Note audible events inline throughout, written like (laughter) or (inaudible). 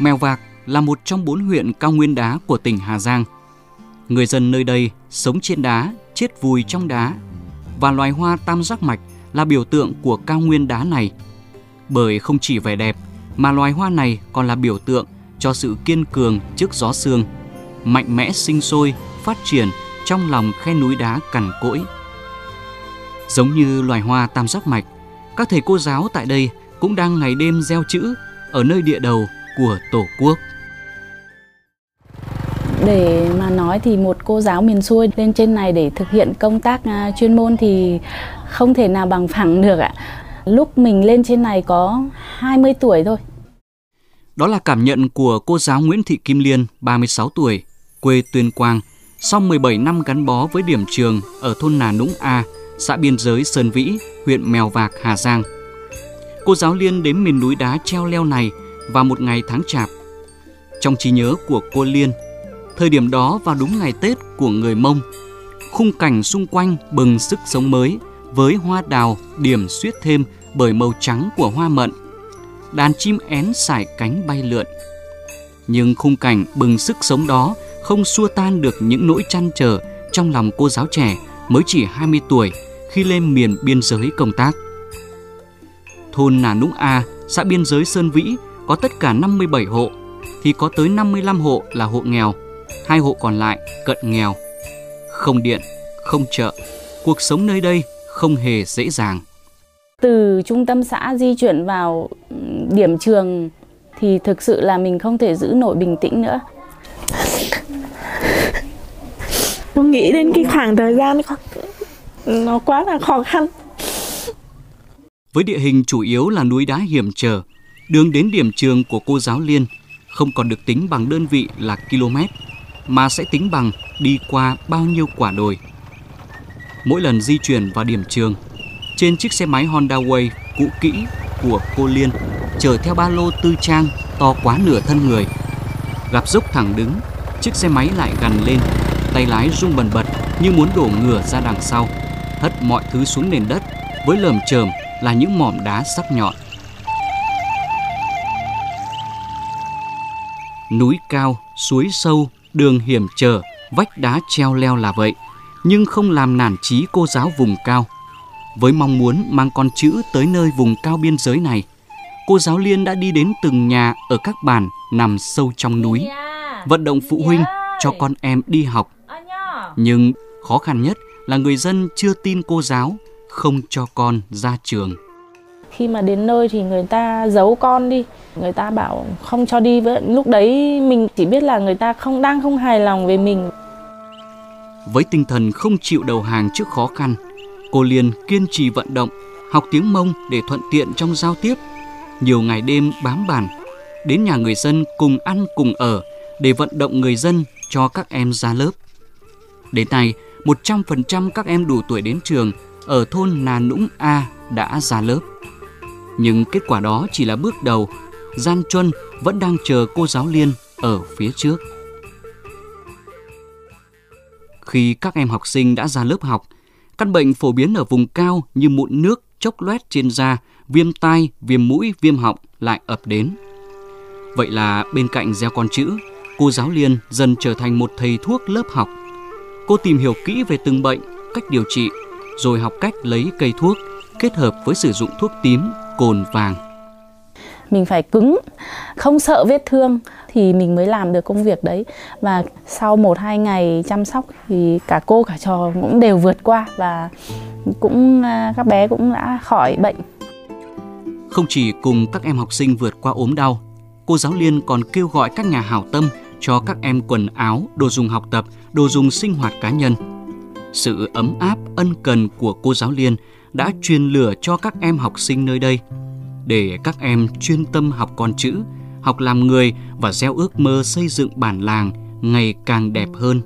Mèo Vạc là một trong bốn huyện cao nguyên đá của tỉnh Hà Giang. Người dân nơi đây sống trên đá, chết vùi trong đá và loài hoa tam giác mạch là biểu tượng của cao nguyên đá này. Bởi không chỉ vẻ đẹp mà loài hoa này còn là biểu tượng cho sự kiên cường trước gió sương, mạnh mẽ sinh sôi, phát triển trong lòng khe núi đá cằn cỗi. Giống như loài hoa tam giác mạch, các thầy cô giáo tại đây cũng đang ngày đêm gieo chữ ở nơi địa đầu của Tổ quốc. Để mà nói thì một cô giáo miền xuôi lên trên này để thực hiện công tác uh, chuyên môn thì không thể nào bằng phẳng được ạ. Lúc mình lên trên này có 20 tuổi thôi. Đó là cảm nhận của cô giáo Nguyễn Thị Kim Liên, 36 tuổi, quê Tuyên Quang, sau 17 năm gắn bó với điểm trường ở thôn Nà Nũng A, xã biên giới Sơn Vĩ, huyện Mèo Vạc, Hà Giang. Cô giáo Liên đến miền núi đá treo leo này vào một ngày tháng chạp. Trong trí nhớ của cô Liên, thời điểm đó vào đúng ngày Tết của người Mông, khung cảnh xung quanh bừng sức sống mới với hoa đào điểm xuyết thêm bởi màu trắng của hoa mận. Đàn chim én sải cánh bay lượn. Nhưng khung cảnh bừng sức sống đó không xua tan được những nỗi chăn trở trong lòng cô giáo trẻ mới chỉ 20 tuổi khi lên miền biên giới công tác. Thôn Nà Nũng A, xã biên giới Sơn Vĩ có tất cả 57 hộ, thì có tới 55 hộ là hộ nghèo, hai hộ còn lại cận nghèo. Không điện, không chợ, cuộc sống nơi đây không hề dễ dàng. Từ trung tâm xã di chuyển vào điểm trường thì thực sự là mình không thể giữ nổi bình tĩnh nữa. Tôi nghĩ đến cái khoảng thời gian nó quá là khó khăn. Với địa hình chủ yếu là núi đá hiểm trở, đường đến điểm trường của cô giáo Liên không còn được tính bằng đơn vị là km, mà sẽ tính bằng đi qua bao nhiêu quả đồi. Mỗi lần di chuyển vào điểm trường, trên chiếc xe máy Honda Way cũ kỹ của cô Liên chở theo ba lô tư trang to quá nửa thân người. Gặp dốc thẳng đứng, chiếc xe máy lại gằn lên, tay lái rung bần bật như muốn đổ ngửa ra đằng sau, hất mọi thứ xuống nền đất với lởm chởm là những mỏm đá sắc nhọn. Núi cao, suối sâu, đường hiểm trở, vách đá treo leo là vậy, nhưng không làm nản chí cô giáo vùng cao. Với mong muốn mang con chữ tới nơi vùng cao biên giới này, cô giáo Liên đã đi đến từng nhà ở các bản nằm sâu trong núi, vận động phụ huynh cho con em đi học. Nhưng khó khăn nhất là người dân chưa tin cô giáo không cho con ra trường. Khi mà đến nơi thì người ta giấu con đi, người ta bảo không cho đi với lúc đấy mình chỉ biết là người ta không đang không hài lòng về mình. Với tinh thần không chịu đầu hàng trước khó khăn, cô Liên kiên trì vận động, học tiếng Mông để thuận tiện trong giao tiếp. Nhiều ngày đêm bám bản, đến nhà người dân cùng ăn cùng ở để vận động người dân cho các em ra lớp. Đến nay, 100% các em đủ tuổi đến trường ở thôn Nà Nũng A đã ra lớp. Nhưng kết quả đó chỉ là bước đầu, Giang Chuân vẫn đang chờ cô giáo Liên ở phía trước. Khi các em học sinh đã ra lớp học, căn bệnh phổ biến ở vùng cao như mụn nước, chốc loét trên da, viêm tai, viêm mũi, viêm họng lại ập đến. Vậy là bên cạnh gieo con chữ, cô giáo Liên dần trở thành một thầy thuốc lớp học. Cô tìm hiểu kỹ về từng bệnh, cách điều trị rồi học cách lấy cây thuốc kết hợp với sử dụng thuốc tím, cồn vàng. Mình phải cứng, không sợ vết thương thì mình mới làm được công việc đấy. Và sau một hai ngày chăm sóc thì cả cô cả trò cũng đều vượt qua và cũng à, các bé cũng đã khỏi bệnh. Không chỉ cùng các em học sinh vượt qua ốm đau, cô giáo Liên còn kêu gọi các nhà hảo tâm cho các em quần áo, đồ dùng học tập, đồ dùng sinh hoạt cá nhân sự ấm áp ân cần của cô giáo Liên đã truyền lửa cho các em học sinh nơi đây để các em chuyên tâm học con chữ, học làm người và gieo ước mơ xây dựng bản làng ngày càng đẹp hơn.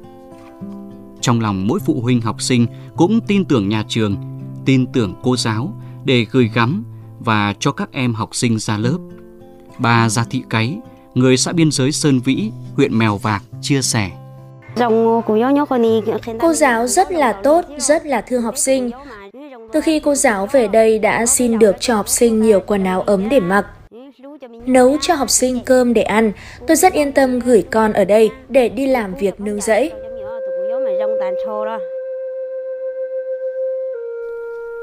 Trong lòng mỗi phụ huynh học sinh cũng tin tưởng nhà trường, tin tưởng cô giáo để gửi gắm và cho các em học sinh ra lớp. Bà Gia Thị Cái, người xã biên giới Sơn Vĩ, huyện Mèo Vạc chia sẻ. Cô giáo rất là tốt, rất là thương học sinh. Từ khi cô giáo về đây đã xin được cho học sinh nhiều quần áo ấm để mặc. nấu cho học sinh cơm để ăn. Tôi rất yên tâm gửi con ở đây để đi làm việc nương rẫy.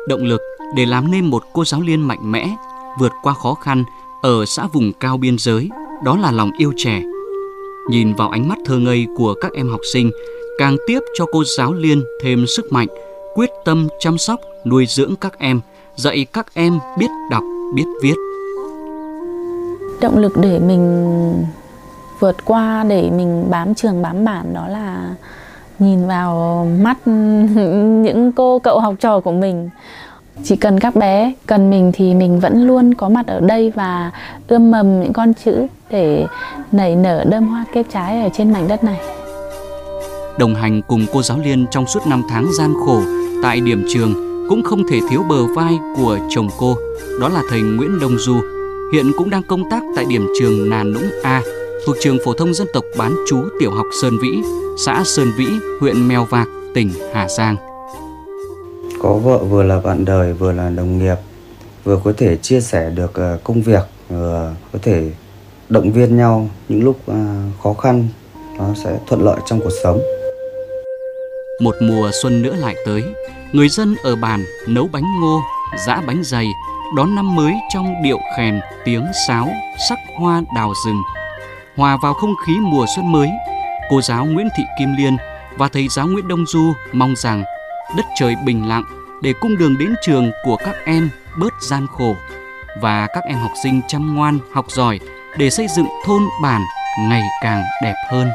Động lực để làm nên một cô giáo liên mạnh mẽ, vượt qua khó khăn ở xã vùng cao biên giới, đó là lòng yêu trẻ. Nhìn vào ánh mắt thơ ngây của các em học sinh, càng tiếp cho cô giáo liên thêm sức mạnh, quyết tâm chăm sóc, nuôi dưỡng các em, dạy các em biết đọc, biết viết. Động lực để mình vượt qua, để mình bám trường bám bản đó là nhìn vào mắt (laughs) những cô cậu học trò của mình chỉ cần các bé cần mình thì mình vẫn luôn có mặt ở đây và ươm mầm những con chữ để nảy nở đơm hoa kết trái ở trên mảnh đất này đồng hành cùng cô giáo liên trong suốt năm tháng gian khổ tại điểm trường cũng không thể thiếu bờ vai của chồng cô đó là thầy Nguyễn Đông Du. Hiện cũng đang công tác tại điểm trường Nà Nũng A thuộc trường phổ thông dân tộc bán chú tiểu học Sơn Vĩ xã Sơn Vĩ huyện Mèo Vạc tỉnh Hà Giang. Có vợ vừa là bạn đời vừa là đồng nghiệp vừa có thể chia sẻ được ờ, công việc vừa có thể động viên nhau những lúc ờ, khó khăn nó sẽ thuận lợi trong cuộc sống. Một mùa xuân nữa lại tới người dân ở bản nấu bánh ngô, giã bánh dày, đón năm mới trong điệu khèn, tiếng sáo, sắc hoa đào rừng hòa vào không khí mùa xuân mới, cô giáo Nguyễn Thị Kim Liên và thầy giáo Nguyễn Đông Du mong rằng đất trời bình lặng để cung đường đến trường của các em bớt gian khổ và các em học sinh chăm ngoan, học giỏi để xây dựng thôn bản ngày càng đẹp hơn.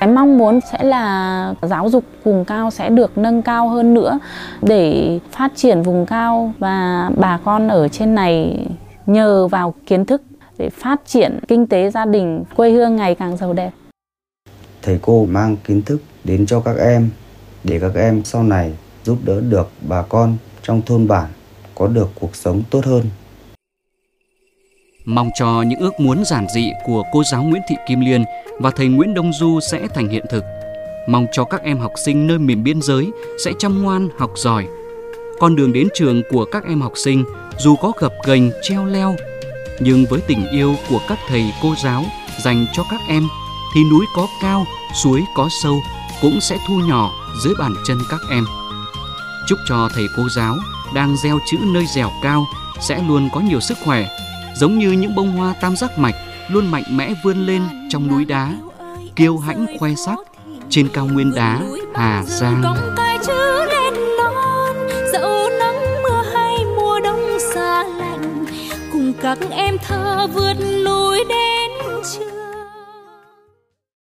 Cái mong muốn sẽ là giáo dục vùng cao sẽ được nâng cao hơn nữa để phát triển vùng cao và bà con ở trên này nhờ vào kiến thức để phát triển kinh tế gia đình, quê hương ngày càng giàu đẹp. Thầy cô mang kiến thức đến cho các em để các em sau này giúp đỡ được bà con trong thôn bản có được cuộc sống tốt hơn. Mong cho những ước muốn giản dị của cô giáo Nguyễn Thị Kim Liên và thầy Nguyễn Đông Du sẽ thành hiện thực. Mong cho các em học sinh nơi miền biên giới sẽ chăm ngoan học giỏi. Con đường đến trường của các em học sinh dù có gập ghềnh treo leo, nhưng với tình yêu của các thầy cô giáo dành cho các em thì núi có cao, suối có sâu cũng sẽ thu nhỏ dưới bàn chân các em. Chúc cho thầy cô giáo đang gieo chữ nơi dẻo cao sẽ luôn có nhiều sức khỏe, giống như những bông hoa tam giác mạch luôn mạnh mẽ vươn lên trong núi đá, kiêu hãnh khoe sắc trên cao nguyên đá Hà Giang. các em thơ vượt núi đến